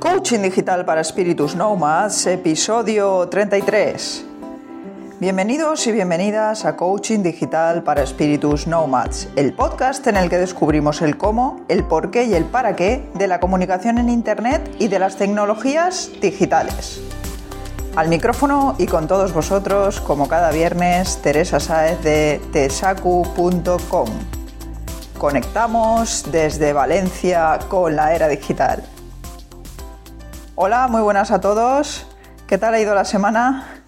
Coaching Digital para Espíritus Nomads, episodio 33. Bienvenidos y bienvenidas a Coaching Digital para Espíritus Nomads, el podcast en el que descubrimos el cómo, el por qué y el para qué de la comunicación en Internet y de las tecnologías digitales. Al micrófono y con todos vosotros, como cada viernes, Teresa Saez de tesacu.com. Conectamos desde Valencia con la era digital. Hola, muy buenas a todos. ¿Qué tal ha ido la semana?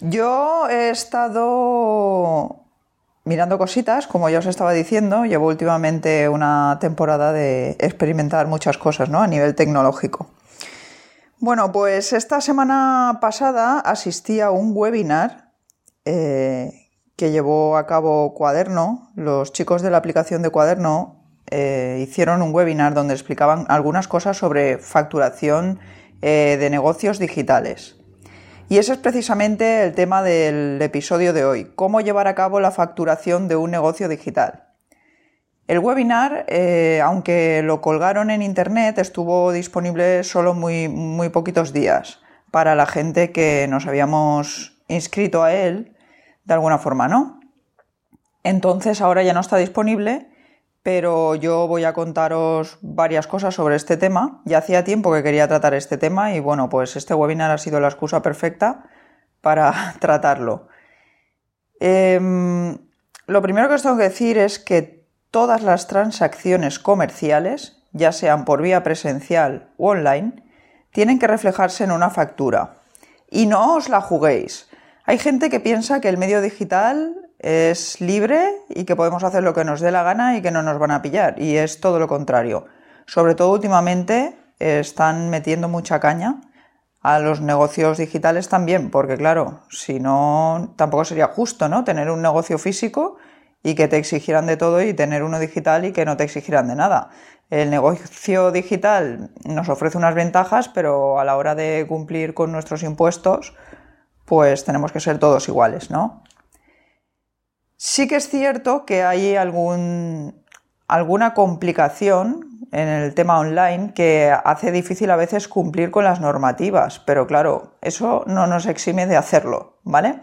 Yo he estado mirando cositas, como ya os estaba diciendo, llevo últimamente una temporada de experimentar muchas cosas ¿no? a nivel tecnológico. Bueno, pues esta semana pasada asistí a un webinar eh, que llevó a cabo Cuaderno. Los chicos de la aplicación de Cuaderno eh, hicieron un webinar donde explicaban algunas cosas sobre facturación eh, de negocios digitales. Y ese es precisamente el tema del episodio de hoy, cómo llevar a cabo la facturación de un negocio digital. El webinar, eh, aunque lo colgaron en internet, estuvo disponible solo muy, muy poquitos días para la gente que nos habíamos inscrito a él de alguna forma, ¿no? Entonces ahora ya no está disponible pero yo voy a contaros varias cosas sobre este tema. Ya hacía tiempo que quería tratar este tema y bueno, pues este webinar ha sido la excusa perfecta para tratarlo. Em, lo primero que os tengo que decir es que todas las transacciones comerciales, ya sean por vía presencial o online, tienen que reflejarse en una factura. Y no os la juguéis. Hay gente que piensa que el medio digital es libre y que podemos hacer lo que nos dé la gana y que no nos van a pillar. Y es todo lo contrario. Sobre todo últimamente están metiendo mucha caña a los negocios digitales también, porque claro, si no, tampoco sería justo, ¿no? Tener un negocio físico y que te exigieran de todo y tener uno digital y que no te exigieran de nada. El negocio digital nos ofrece unas ventajas, pero a la hora de cumplir con nuestros impuestos, pues tenemos que ser todos iguales, ¿no? Sí que es cierto que hay alguna complicación en el tema online que hace difícil a veces cumplir con las normativas, pero claro, eso no nos exime de hacerlo, ¿vale?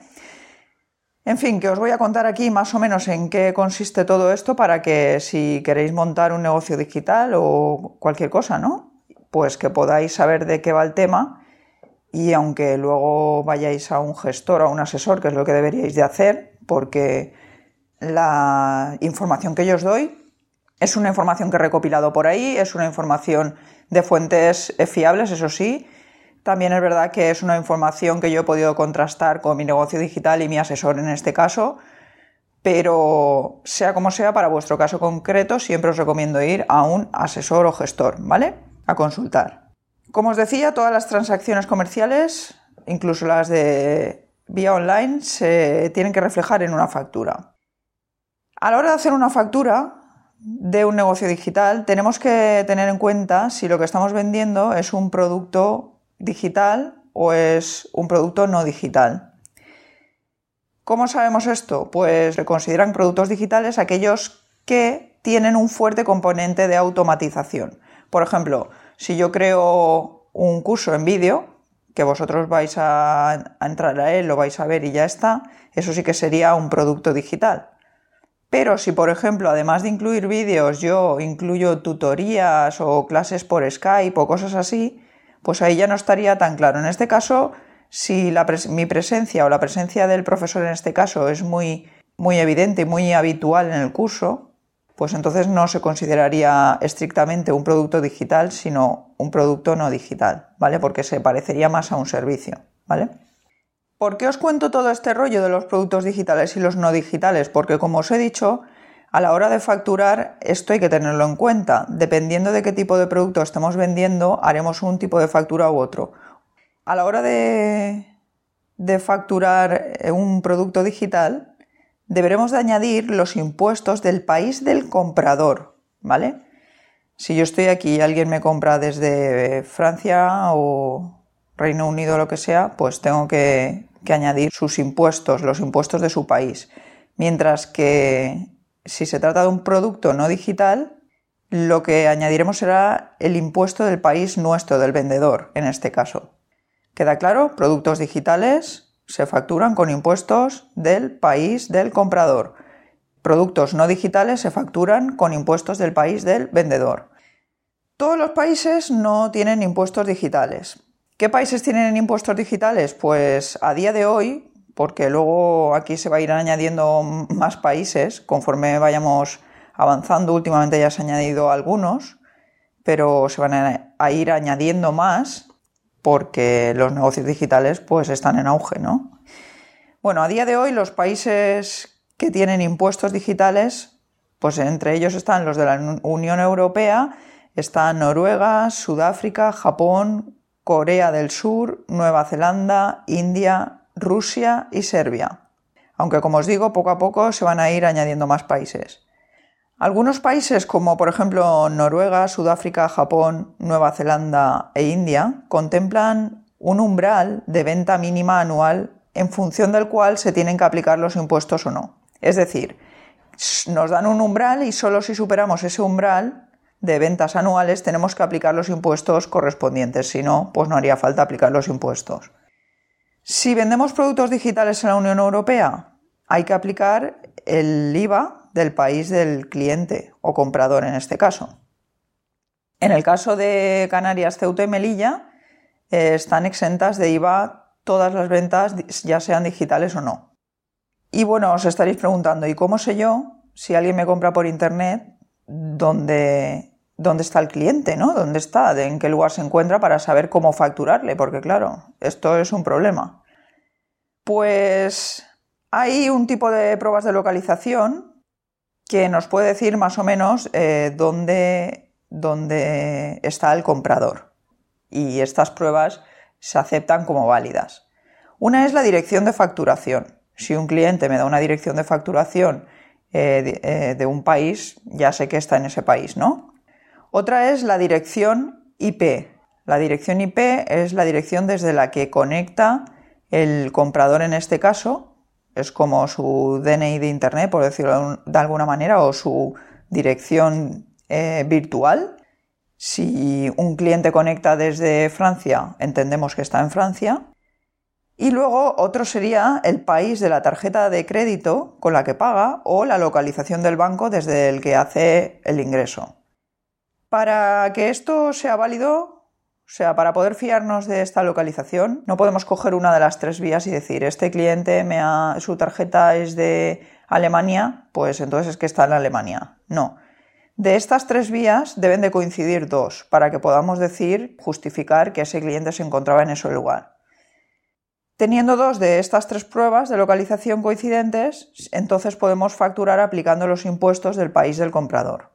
En fin, que os voy a contar aquí más o menos en qué consiste todo esto para que si queréis montar un negocio digital o cualquier cosa, ¿no? Pues que podáis saber de qué va el tema y aunque luego vayáis a un gestor o a un asesor, que es lo que deberíais de hacer, porque la información que yo os doy es una información que he recopilado por ahí, es una información de fuentes fiables, eso sí. También es verdad que es una información que yo he podido contrastar con mi negocio digital y mi asesor en este caso, pero sea como sea, para vuestro caso concreto, siempre os recomiendo ir a un asesor o gestor, ¿vale? A consultar. Como os decía, todas las transacciones comerciales, incluso las de vía online, se tienen que reflejar en una factura. A la hora de hacer una factura de un negocio digital, tenemos que tener en cuenta si lo que estamos vendiendo es un producto digital o es un producto no digital. ¿Cómo sabemos esto? Pues se consideran productos digitales aquellos que tienen un fuerte componente de automatización. Por ejemplo, si yo creo un curso en vídeo, que vosotros vais a, entrar a él, lo vais a ver y ya está, eso sí que sería un producto digital. Pero si, por ejemplo, además de incluir vídeos, yo incluyo tutorías o clases por Skype o cosas así, pues ahí ya no estaría tan claro. En este caso, si mi presencia o la presencia del profesor en este caso es muy, muy evidente y muy habitual en el curso, pues entonces no se consideraría estrictamente un producto digital, sino un producto no digital, ¿vale? Porque se parecería más a un servicio, ¿vale? ¿Por qué os cuento todo este rollo de los productos digitales y los no digitales? Porque como os he dicho, a la hora de facturar esto hay que tenerlo en cuenta. Dependiendo de qué tipo de producto estemos vendiendo, haremos un tipo de factura u otro. A la hora de, de facturar eh, un producto digital, deberemos de añadir los impuestos del país del comprador, ¿vale? Si yo estoy aquí y alguien me compra desde Francia o Reino Unido o lo que sea, pues tengo que que añadir sus impuestos, los impuestos de su país. Mientras que si se trata de un producto no digital, lo que añadiremos será el impuesto del país nuestro, del vendedor, en este caso. ¿Queda claro? Productos digitales se facturan con impuestos del país del comprador. Productos no digitales se facturan con impuestos del país del vendedor. Todos los países no tienen impuestos digitales. ¿Qué países tienen impuestos digitales? Pues a día de hoy, porque luego aquí se va a ir añadiendo más países conforme vayamos avanzando, últimamente ya se han añadido algunos, pero se van a ir añadiendo más porque los negocios digitales pues están en auge, ¿no? Bueno, a día de hoy los países que tienen impuestos digitales, pues entre ellos están los de la Unión Europea, están Noruega, Sudáfrica, Japón, Corea del Sur, Nueva Zelanda, India, Rusia y Serbia. Aunque como os digo, poco a poco se van a ir añadiendo más países. Algunos países como por ejemplo Noruega, Sudáfrica, Japón, Nueva Zelanda e India contemplan un umbral de venta mínima anual en función del cual se tienen que aplicar los impuestos o no. Es decir, nos dan un umbral y solo si superamos ese umbral de ventas anuales tenemos que aplicar los impuestos correspondientes, si no, pues no haría falta aplicar los impuestos. Si vendemos productos digitales en la Unión Europea, hay que aplicar el IVA del país del cliente o comprador en este caso. En el caso de Canarias, Ceuta y Melilla, eh, están exentas de IVA todas las ventas, ya sean digitales o no. Y bueno, os estaréis preguntando, ¿y cómo sé yo si alguien me compra por internet dónde, dónde está el cliente, ¿no? ¿Dónde está? ¿En qué lugar se encuentra para saber cómo facturarle? Porque claro, esto es un problema. Pues hay un tipo de pruebas de localización que nos puede decir más o menos eh, dónde, dónde está el comprador. Y estas pruebas se aceptan como válidas. Una es la dirección de facturación. Si un cliente me da una dirección de facturación eh, eh, de, un país, ya sé que está en ese país, ¿no? Otra es la dirección IP. La dirección IP es la dirección desde la que conecta el comprador en este caso, es como su DNI de Internet, por decirlo de alguna manera, o su dirección eh, virtual. Si un cliente conecta desde Francia, entendemos que está en Francia. Y luego otro sería el país de la tarjeta de crédito con la que paga o la localización del banco desde el que hace el ingreso. Para que esto sea válido, o sea, para poder fiarnos de esta localización, no podemos coger una de las tres vías y decir, este cliente su tarjeta es de Alemania, pues entonces es que está en Alemania. No. De estas tres vías deben de coincidir dos para que podamos decir, justificar que ese cliente se encontraba en ese lugar. Teniendo dos de estas tres pruebas de localización coincidentes, entonces podemos facturar aplicando los impuestos del país del comprador.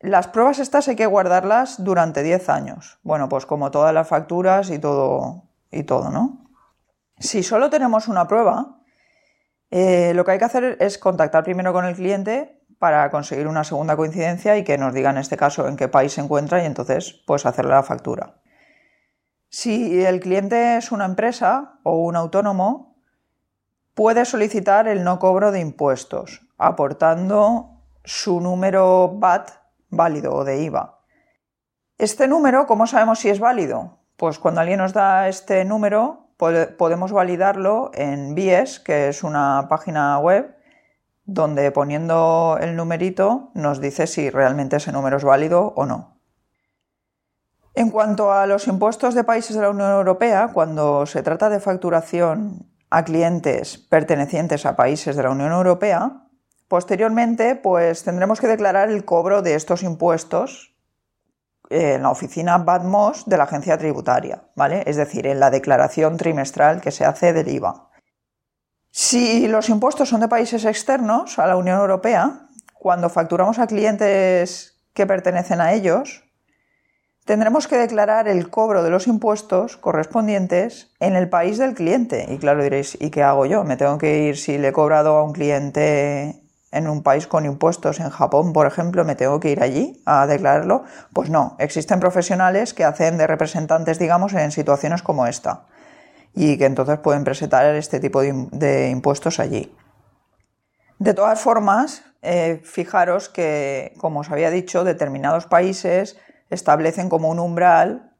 Las pruebas estas hay que guardarlas durante 10 años. Bueno, pues como todas las facturas y todo, y todo ¿no? Si solo tenemos una prueba, eh, lo que hay que hacer es contactar primero con el cliente para conseguir una segunda coincidencia y que nos diga en este caso en qué país se encuentra y entonces pues hacerle la factura. Si el cliente es una empresa o un autónomo, puede solicitar el no cobro de impuestos, aportando su número VAT válido o de IVA. Este número, ¿cómo sabemos si es válido? Pues cuando alguien nos da este número, podemos validarlo en BIES, que es una página web donde poniendo el numerito nos dice si realmente ese número es válido o no. En cuanto a los impuestos de países de la Unión Europea, cuando se trata de facturación a clientes pertenecientes a países de la Unión Europea, posteriormente pues tendremos que declarar el cobro de estos impuestos en la oficina BADMOS de la agencia tributaria, ¿vale? Es decir, en la declaración trimestral que se hace del IVA. Si los impuestos son de países externos a la Unión Europea, cuando facturamos a clientes que pertenecen a ellos, tendremos que declarar el cobro de los impuestos correspondientes en el país del cliente. Y claro, diréis, ¿y qué hago yo? ¿Me tengo que ir si le he cobrado a un cliente en un país con impuestos, en Japón, por ejemplo, me tengo que ir allí a declararlo? Pues no, existen profesionales que hacen de representantes, digamos, en situaciones como esta y que entonces pueden presentar este tipo de, impuestos allí. De todas formas, eh, fijaros que, como os había dicho, determinados países establecen como un umbral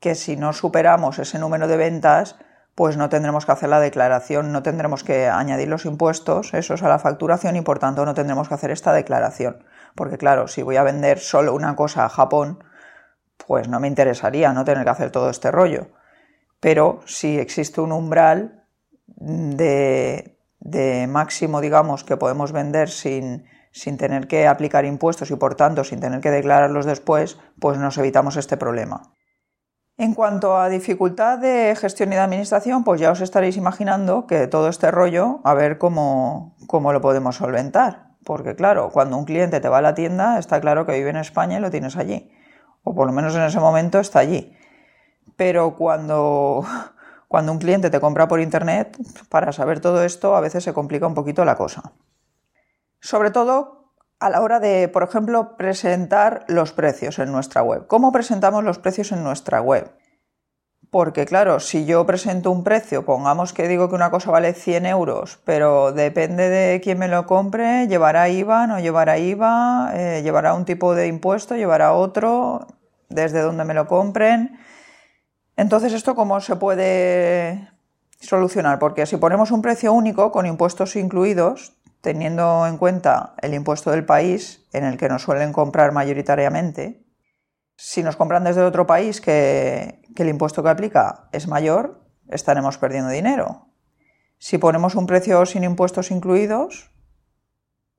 que si no superamos ese número de ventas, pues no tendremos que hacer la declaración, no tendremos que añadir los impuestos, esos a la facturación y por tanto no tendremos que hacer esta declaración. Porque claro, si voy a vender solo una cosa a Japón, pues no me interesaría no tener que hacer todo este rollo. Pero si existe un umbral de, máximo, digamos, que podemos vender sin, sin tener que aplicar impuestos y por tanto sin tener que declararlos después, pues nos evitamos este problema. En cuanto a dificultad de gestión y de administración, pues ya os estaréis imaginando que todo este rollo, a ver cómo, cómo lo podemos solventar. Porque claro, cuando un cliente te va a la tienda, está claro que vive en España y lo tienes allí. O por lo menos en ese momento está allí. Pero cuando, cuando un cliente te compra por Internet, para saber todo esto a veces se complica un poquito la cosa. Sobre todo a la hora de, por ejemplo, presentar los precios en nuestra web. ¿Cómo presentamos los precios en nuestra web? Porque claro, si yo presento un precio, pongamos que digo que una cosa vale 100 euros, pero depende de quién me lo compre, llevará IVA, no llevará IVA, eh, llevará un tipo de impuesto, llevará otro, desde donde me lo compren. Entonces, ¿esto cómo se puede solucionar? Porque si ponemos un precio único con impuestos incluidos, teniendo en cuenta el impuesto del país en el que nos suelen comprar mayoritariamente, si nos compran desde otro país que, el impuesto que aplica es mayor, estaremos perdiendo dinero. Si ponemos un precio sin impuestos incluidos,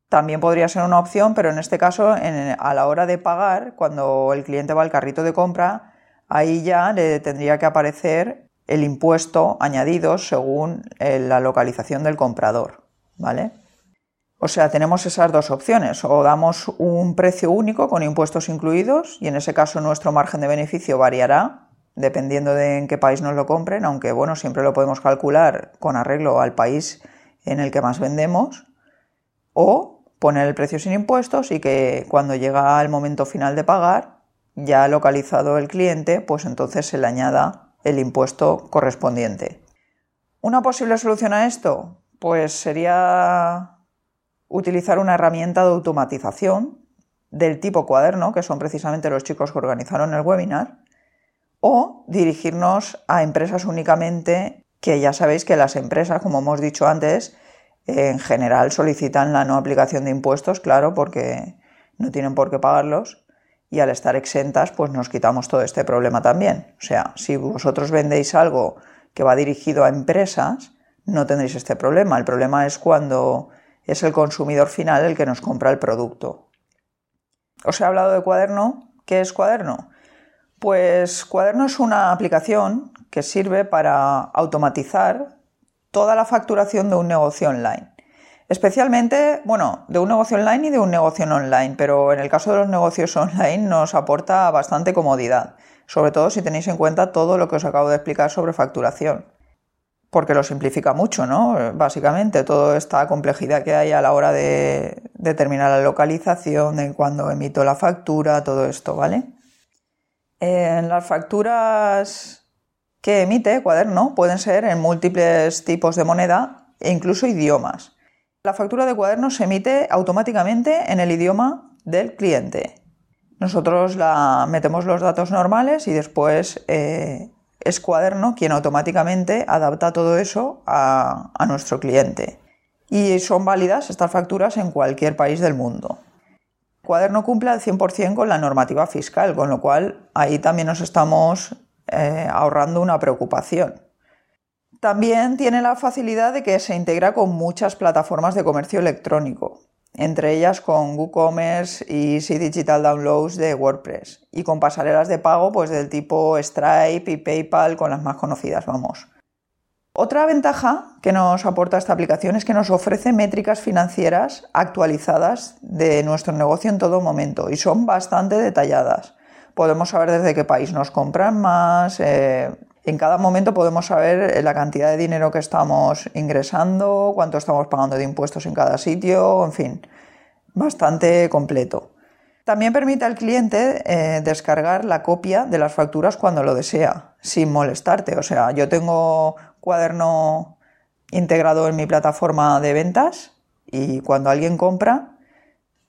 también podría ser una opción, pero en este caso, a la hora de pagar, cuando el cliente va al carrito de compra, ahí ya le tendría que aparecer el impuesto añadido según eh, la localización del comprador, ¿vale? O sea, tenemos esas dos opciones. O damos un precio único con impuestos incluidos y en ese caso nuestro margen de beneficio variará dependiendo de en qué país nos lo compren, aunque bueno, siempre lo podemos calcular con arreglo al país en el que más vendemos. O poner el precio sin impuestos y que cuando llega el momento final de pagar, ya localizado el cliente, pues entonces se le añada el impuesto correspondiente. Una posible solución a esto, pues sería utilizar una herramienta de automatización del tipo cuaderno, que son precisamente los chicos que organizaron el webinar, o dirigirnos a empresas únicamente, que ya sabéis que las empresas, como hemos dicho antes, en general solicitan la no aplicación de impuestos, claro, porque no tienen por qué pagarlos, y al estar exentas, pues nos quitamos todo este problema también. O sea, si vosotros vendéis algo que va dirigido a empresas, no tendréis este problema. El problema es cuando es el consumidor final el que nos compra el producto. Os he hablado de Cuaderno. ¿Qué es Cuaderno? Pues Cuaderno es una aplicación que sirve para automatizar toda la facturación de un negocio online. Especialmente, bueno, de un negocio online y de un negocio online, pero en el caso de los negocios online nos aporta bastante comodidad, sobre todo si tenéis en cuenta todo lo que os acabo de explicar sobre facturación porque lo simplifica mucho, ¿no? Básicamente, toda esta complejidad que hay a la hora de determinar la localización, de cuando emito la factura, todo esto, ¿vale? En las facturas que emite Cuaderno pueden ser en múltiples tipos de moneda e incluso idiomas. La factura de Cuaderno se emite automáticamente en el idioma del cliente. Nosotros la metemos los datos normales y después eh, es Cuaderno quien automáticamente adapta todo eso a, nuestro cliente. Y son válidas estas facturas en cualquier país del mundo. Cuaderno cumple al 100% con la normativa fiscal, con lo cual ahí también nos estamos eh, ahorrando una preocupación. También tiene la facilidad de que se integra con muchas plataformas de comercio electrónico entre ellas con WooCommerce y Easy Digital Downloads de WordPress, y con pasarelas de pago pues del tipo Stripe y PayPal con las más conocidas, vamos. Otra ventaja que nos aporta esta aplicación es que nos ofrece métricas financieras actualizadas de nuestro negocio en todo momento y son bastante detalladas. Podemos saber desde qué país nos compran más, eh, en cada momento podemos saber eh, la cantidad de dinero que estamos ingresando, cuánto estamos pagando de impuestos en cada sitio, en fin, bastante completo. También permite al cliente eh, descargar la copia de las facturas cuando lo desea, sin molestarte. O sea, yo tengo cuaderno integrado en mi plataforma de ventas y cuando alguien compra,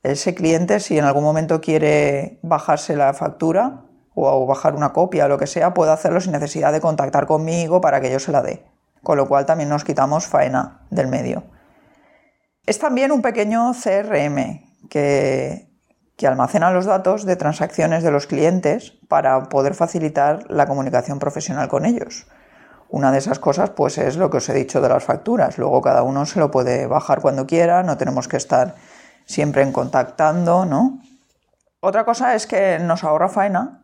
ese cliente, si en algún momento quiere bajarse la factura o bajar una copia o lo que sea, puede hacerlo sin necesidad de contactar conmigo para que yo se la dé. Con lo cual también nos quitamos faena del medio. Es también un pequeño CRM que, que almacena los datos de transacciones de los clientes para poder facilitar la comunicación profesional con ellos. Una de esas cosas pues es lo que os he dicho de las facturas. Luego cada uno se lo puede bajar cuando quiera, no tenemos que estar siempre en contactando, ¿no? Otra cosa es que nos ahorra faena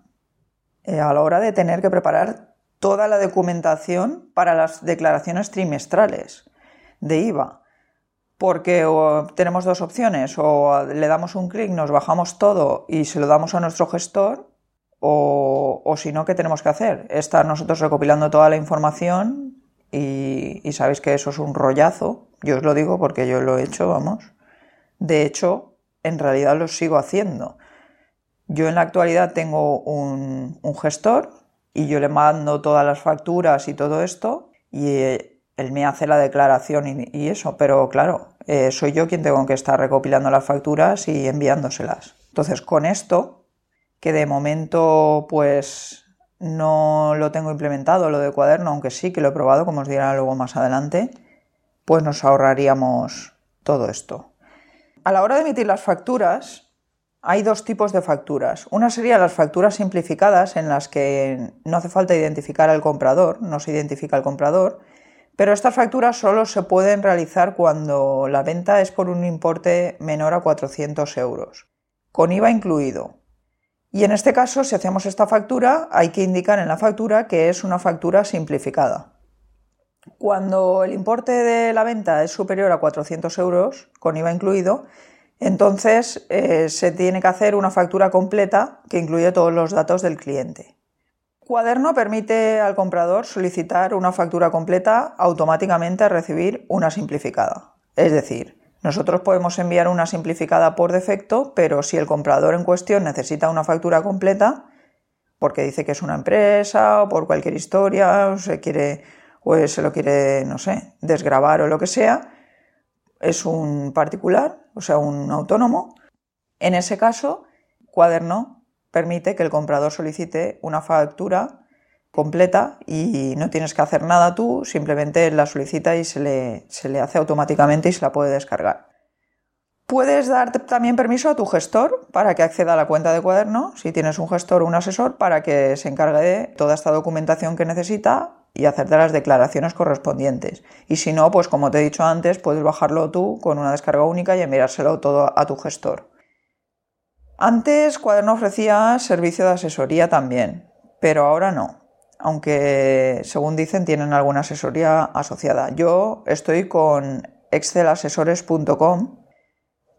eh, a la hora de tener que preparar toda la documentación para las declaraciones trimestrales de IVA. Porque tenemos dos opciones, o le damos un clic, nos bajamos todo y se lo damos a nuestro gestor, o, o si no, ¿qué tenemos que hacer? Estar nosotros recopilando toda la información y, y sabéis que eso es un rollazo. Yo os lo digo porque yo lo he hecho, vamos. De hecho, en realidad lo sigo haciendo. Yo en la actualidad tengo un, gestor y yo le mando todas las facturas y todo esto y eh, él me hace la declaración y, eso, pero claro, eh, soy yo quien tengo que estar recopilando las facturas y enviándoselas. Entonces, con esto, que de momento pues no lo tengo implementado, lo de cuaderno, aunque sí que lo he probado, como os dirá luego más adelante, pues nos ahorraríamos todo esto. A la hora de emitir las facturas, hay dos tipos de facturas. Una sería las facturas simplificadas, en las que no hace falta identificar al comprador, no se identifica al comprador, pero estas facturas solo se pueden realizar cuando la venta es por un importe menor a 400 euros, con IVA incluido. Y en este caso, si hacemos esta factura, hay que indicar en la factura que es una factura simplificada. Cuando el importe de la venta es superior a 400 euros, con IVA incluido, entonces eh, se tiene que hacer una factura completa que incluye todos los datos del cliente. Cuaderno permite al comprador solicitar una factura completa automáticamente a recibir una simplificada. Es decir, nosotros podemos enviar una simplificada por defecto, pero si el comprador en cuestión necesita una factura completa, porque dice que es una empresa o por cualquier historia, o se quiere pues se lo quiere, no sé, desgrabar o lo que sea, es un particular, o sea, un autónomo. En ese caso, Cuaderno permite que el comprador solicite una factura completa y no tienes que hacer nada tú, simplemente la solicita y se le, se le hace automáticamente y se la puede descargar. Puedes dar también permiso a tu gestor para que acceda a la cuenta de cuaderno, si tienes un gestor o un asesor, para que se encargue de toda esta documentación que necesita y hacerte las declaraciones correspondientes. Y si no, pues como te he dicho antes, puedes bajarlo tú con una descarga única y enviárselo todo a tu gestor. Antes Cuaderno ofrecía servicio de asesoría también, pero ahora no. Aunque según dicen tienen alguna asesoría asociada. Yo estoy con excelasesores.com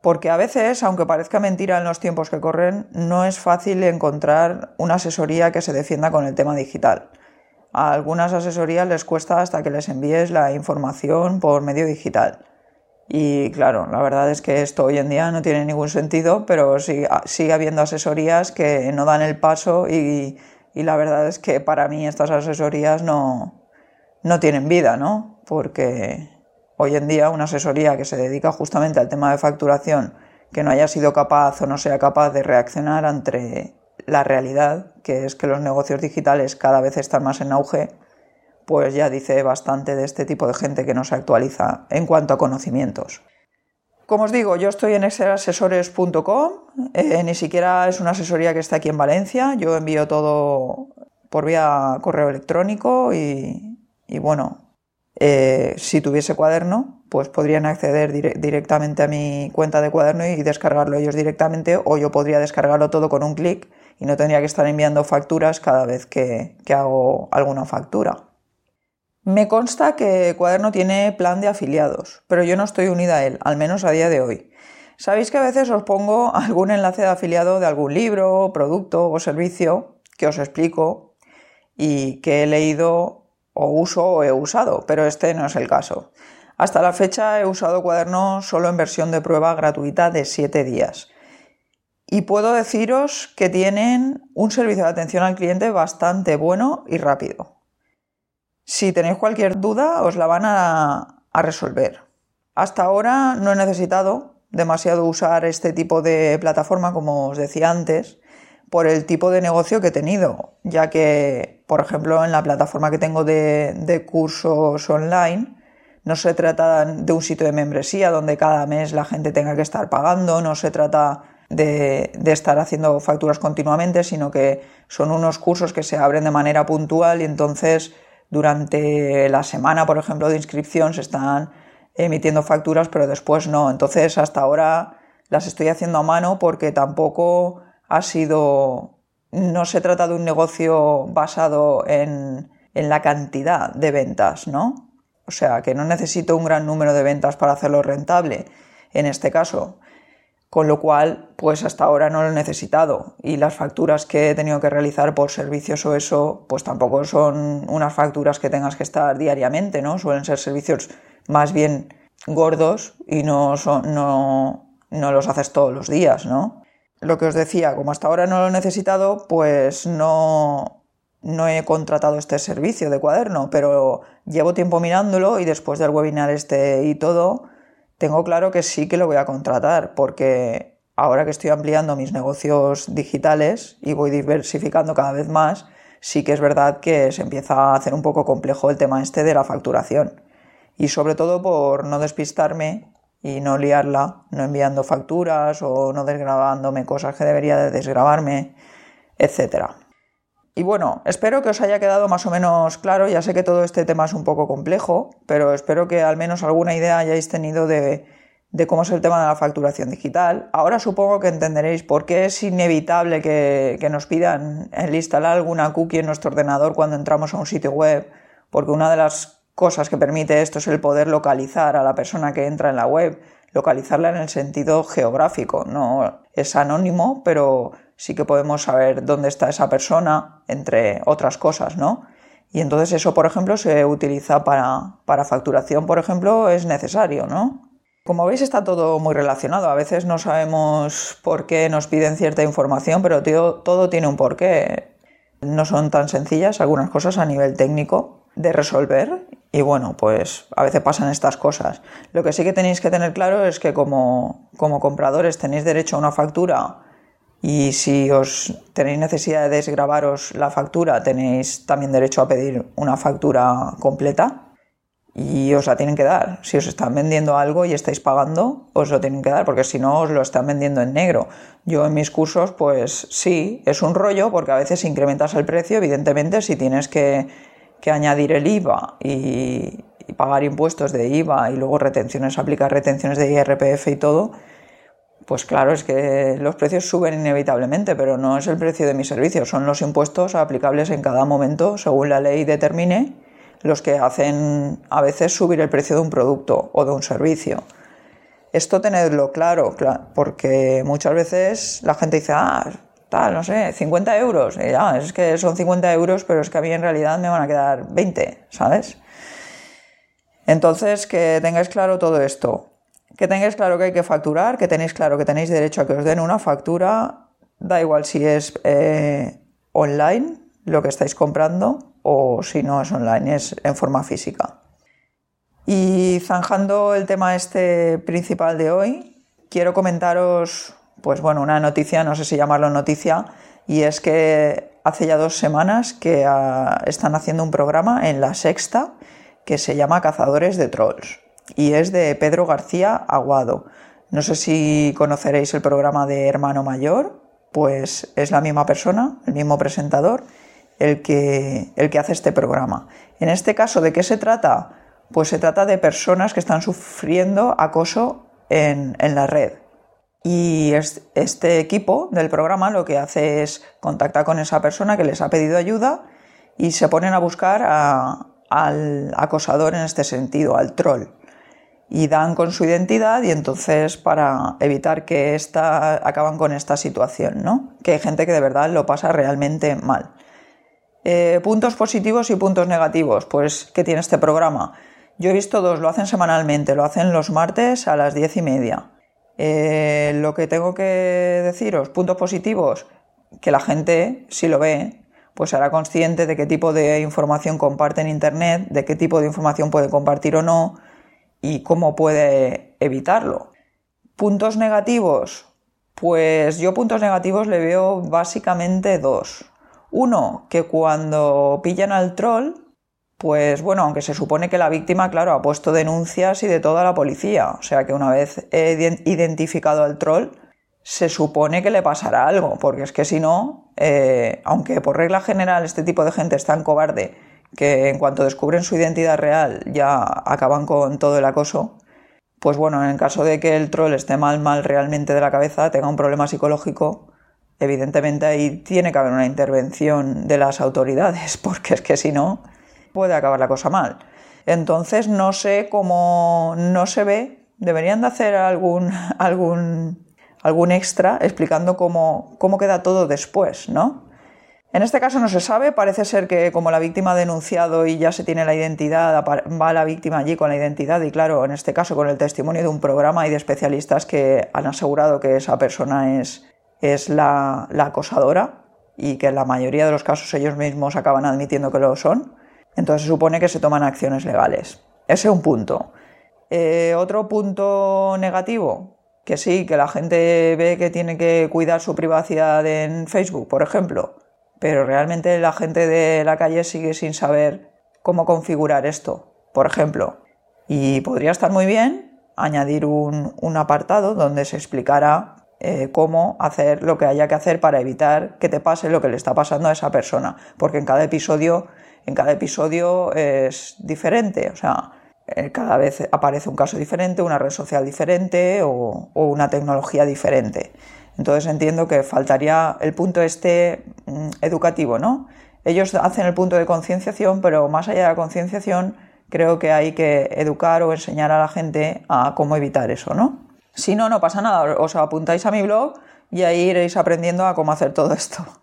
porque a veces, aunque parezca mentira en los tiempos que corren, no es fácil encontrar una asesoría que se defienda con el tema digital. A algunas asesorías les cuesta hasta que les envíes la información por medio digital. Y claro, la verdad es que esto hoy en día no tiene ningún sentido, pero sigue, sigue habiendo asesorías que no dan el paso y, y, la verdad es que para mí estas asesorías no, no tienen vida, ¿no? Porque hoy en día una asesoría que se dedica justamente al tema de facturación, que no haya sido capaz o no sea capaz de reaccionar ante la realidad, que es que los negocios digitales cada vez están más en auge, pues ya dice bastante de este tipo de gente que no se actualiza en cuanto a conocimientos. Como os digo, yo estoy en excelasesores.com, eh, ni siquiera es una asesoría que está aquí en Valencia, yo envío todo por vía correo electrónico y, bueno, eh, si tuviese cuaderno, pues podrían acceder directamente a mi cuenta de cuaderno y descargarlo ellos directamente o yo podría descargarlo todo con un clic y no tendría que estar enviando facturas cada vez que, hago alguna factura. Me consta que Cuaderno tiene plan de afiliados, pero yo no estoy unida a él, al menos a día de hoy. Sabéis que a veces os pongo algún enlace de afiliado de algún libro, producto o servicio que os explico y que he leído o uso o he usado, pero este no es el caso. Hasta la fecha he usado Cuaderno solo en versión de prueba gratuita de 7 días y puedo deciros que tienen un servicio de atención al cliente bastante bueno y rápido. Si tenéis cualquier duda, os la van a, resolver. Hasta ahora no he necesitado demasiado usar este tipo de plataforma, como os decía antes, por el tipo de negocio que he tenido, ya que, por ejemplo, en la plataforma que tengo de, cursos online, no se trata de un sitio de membresía donde cada mes la gente tenga que estar pagando, no se trata de, de, estar haciendo facturas continuamente, sino que son unos cursos que se abren de manera puntual y entonces durante la semana, por ejemplo, de inscripción se están emitiendo facturas, pero después no. Entonces, hasta ahora las estoy haciendo a mano porque tampoco ha sido, no se trata de un negocio basado en, en la cantidad de ventas, ¿no? O sea, que no necesito un gran número de ventas para hacerlo rentable en este caso. Con lo cual, pues hasta ahora no lo he necesitado. Y las facturas que he tenido que realizar por servicios o eso, pues tampoco son unas facturas que tengas que estar diariamente, ¿no? Suelen ser servicios más bien gordos y no, son, no, no los haces todos los días, ¿no? Lo que os decía, como hasta ahora no lo he necesitado, pues no, no he contratado este servicio de cuaderno, pero llevo tiempo mirándolo y después del webinar este y todo, tengo claro que sí que lo voy a contratar, porque ahora que estoy ampliando mis negocios digitales y voy diversificando cada vez más, sí que es verdad que se empieza a hacer un poco complejo el tema este de la facturación. Y sobre todo por no despistarme y no liarla, no enviando facturas o no desgrabándome cosas que debería de desgrabarme, etcétera. Y bueno, espero que os haya quedado más o menos claro. Ya sé que todo este tema es un poco complejo, pero espero que al menos alguna idea hayáis tenido de, cómo es el tema de la facturación digital. Ahora supongo que entenderéis por qué es inevitable que, que nos pidan el instalar alguna cookie en nuestro ordenador cuando entramos a un sitio web, porque una de las cosas que permite esto es el poder localizar a la persona que entra en la web, localizarla en el sentido geográfico. No es anónimo, pero sí que podemos saber dónde está esa persona, entre otras cosas, ¿no? Y entonces eso, por ejemplo, se utiliza para, para facturación, por ejemplo, es necesario, ¿no? Como veis está todo muy relacionado. A veces no sabemos por qué nos piden cierta información, pero todo tiene un porqué. No son tan sencillas algunas cosas a nivel técnico de resolver y bueno, pues a veces pasan estas cosas. Lo que sí que tenéis que tener claro es que como, como compradores tenéis derecho a una factura y si os tenéis necesidad de desgrabaros la factura, tenéis también derecho a pedir una factura completa y os la tienen que dar. Si os están vendiendo algo y estáis pagando, os lo tienen que dar, porque si no os lo están vendiendo en negro. Yo en mis cursos, pues sí, es un rollo, porque a veces incrementas el precio, evidentemente, si tienes que, añadir el IVA y, pagar impuestos de IVA y luego retenciones, aplicar retenciones de IRPF y todo, pues claro, es que los precios suben inevitablemente, pero no es el precio de mi servicio, son los impuestos aplicables en cada momento según la ley determine los que hacen a veces subir el precio de un producto o de un servicio. Esto tenedlo claro, porque muchas veces la gente dice, ah, no sé, 50 euros. Ya, es que son 50 euros, pero es que a mí en realidad me van a quedar 20, ¿sabes? Entonces, que tengáis claro todo esto que tengáis claro que hay que facturar, que tenéis claro que tenéis derecho a que os den una factura, da igual si es eh, online lo que estáis comprando o si no es online, es en forma física. Y zanjando el tema este principal de hoy, quiero comentaros, pues bueno, una noticia, no sé si llamarlo noticia, y es que hace ya dos semanas que ah, están haciendo un programa en la sexta que se llama Cazadores de Trolls y es de Pedro García Aguado. No sé si conoceréis el programa de Hermano Mayor, pues es la misma persona, el mismo presentador, el que, el que hace este programa. En este caso, ¿de qué se trata? Pues se trata de personas que están sufriendo acoso en, la red. Y este equipo del programa lo que hace es contactar con esa persona que les ha pedido ayuda y se ponen a buscar al acosador en este sentido, al troll y dan con su identidad y entonces para evitar que esta, acaban con esta situación, ¿no? Que hay gente que de verdad lo pasa realmente mal. Eh, puntos positivos y puntos negativos, pues que tiene este programa. Yo he visto dos, lo hacen semanalmente, lo hacen los martes a las diez y media. Eh, lo que tengo que deciros, puntos positivos, que la gente, si lo ve, pues será consciente de qué tipo de información comparte en Internet, de qué tipo de información puede compartir o no, y cómo puede evitarlo. Puntos negativos. Pues yo puntos negativos le veo básicamente dos. Uno, que cuando pillan al troll, pues bueno, aunque se supone que la víctima, claro, ha puesto denuncias y de toda la policía. O sea que una vez identificado al troll, se supone que le pasará algo, porque es que si no, eh, aunque por regla general este tipo de gente es tan cobarde que en cuanto descubren su identidad real ya acaban con todo el acoso, pues bueno, en el caso de que el troll esté mal, mal realmente de la cabeza, tenga un problema psicológico, evidentemente ahí tiene que haber una intervención de las autoridades, porque es que si no, puede acabar la cosa mal. Entonces no sé cómo no se ve, deberían de hacer algún, algún, algún extra explicando cómo, cómo queda todo después, ¿no? En este caso no se sabe, parece ser que como la víctima ha denunciado y ya se tiene la identidad, va la víctima allí con la identidad y claro, en este caso con el testimonio de un programa y de especialistas que han asegurado que esa persona es, es la, la acosadora y que en la mayoría de los casos ellos mismos acaban admitiendo que lo son. Entonces se supone que se toman acciones legales. Ese es un punto. Eh, otro punto negativo, que sí, que la gente ve que tiene que cuidar su privacidad en Facebook, por ejemplo, pero realmente la gente de la calle sigue sin saber cómo configurar esto, por ejemplo. Y podría estar muy bien añadir un, apartado donde se explicara eh, cómo hacer lo que haya que hacer para evitar que te pase lo que le está pasando a esa persona, porque en cada episodio en cada episodio es diferente, o sea, eh, cada vez aparece un caso diferente, una red social diferente o, una tecnología diferente. Entonces entiendo que faltaría el punto este mm, educativo, ¿no? Ellos hacen el punto de concienciación, pero más allá de la concienciación, creo que hay que educar o enseñar a la gente a cómo evitar eso, ¿no? Si no, no pasa nada, os apuntáis a mi blog y ahí iréis aprendiendo a cómo hacer todo esto.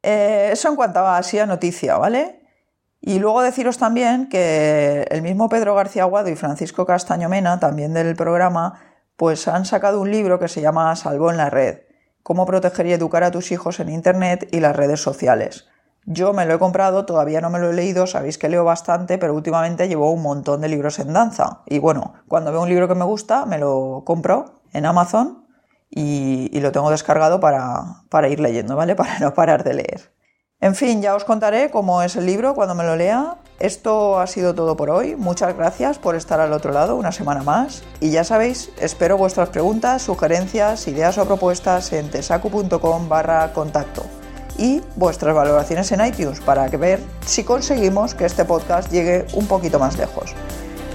Eh, eso en cuanto a así a noticia, ¿vale? Y luego deciros también que el mismo Pedro García Aguado y Francisco Castaño Mena, también del programa, pues han sacado un libro que se llama Salvo en la red, cómo proteger y educar a tus hijos en Internet y las redes sociales. Yo me lo he comprado, todavía no me lo he leído, sabéis que leo bastante, pero últimamente llevo un montón de libros en danza. Y bueno, cuando veo un libro que me gusta, me lo compro en Amazon y, lo tengo descargado para, para ir leyendo, ¿vale? Para no parar de leer. En fin, ya os contaré cómo es el libro cuando me lo lea. Esto ha sido todo por hoy. Muchas gracias por estar al otro lado una semana más. Y ya sabéis, espero vuestras preguntas, sugerencias, ideas o propuestas en tesacu.com barra contacto. Y vuestras valoraciones en iTunes para ver si conseguimos que este podcast llegue un poquito más lejos.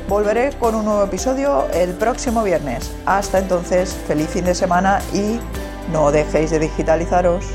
Volveré con un nuevo episodio el próximo viernes. Hasta entonces, feliz fin de semana y no dejéis de digitalizaros.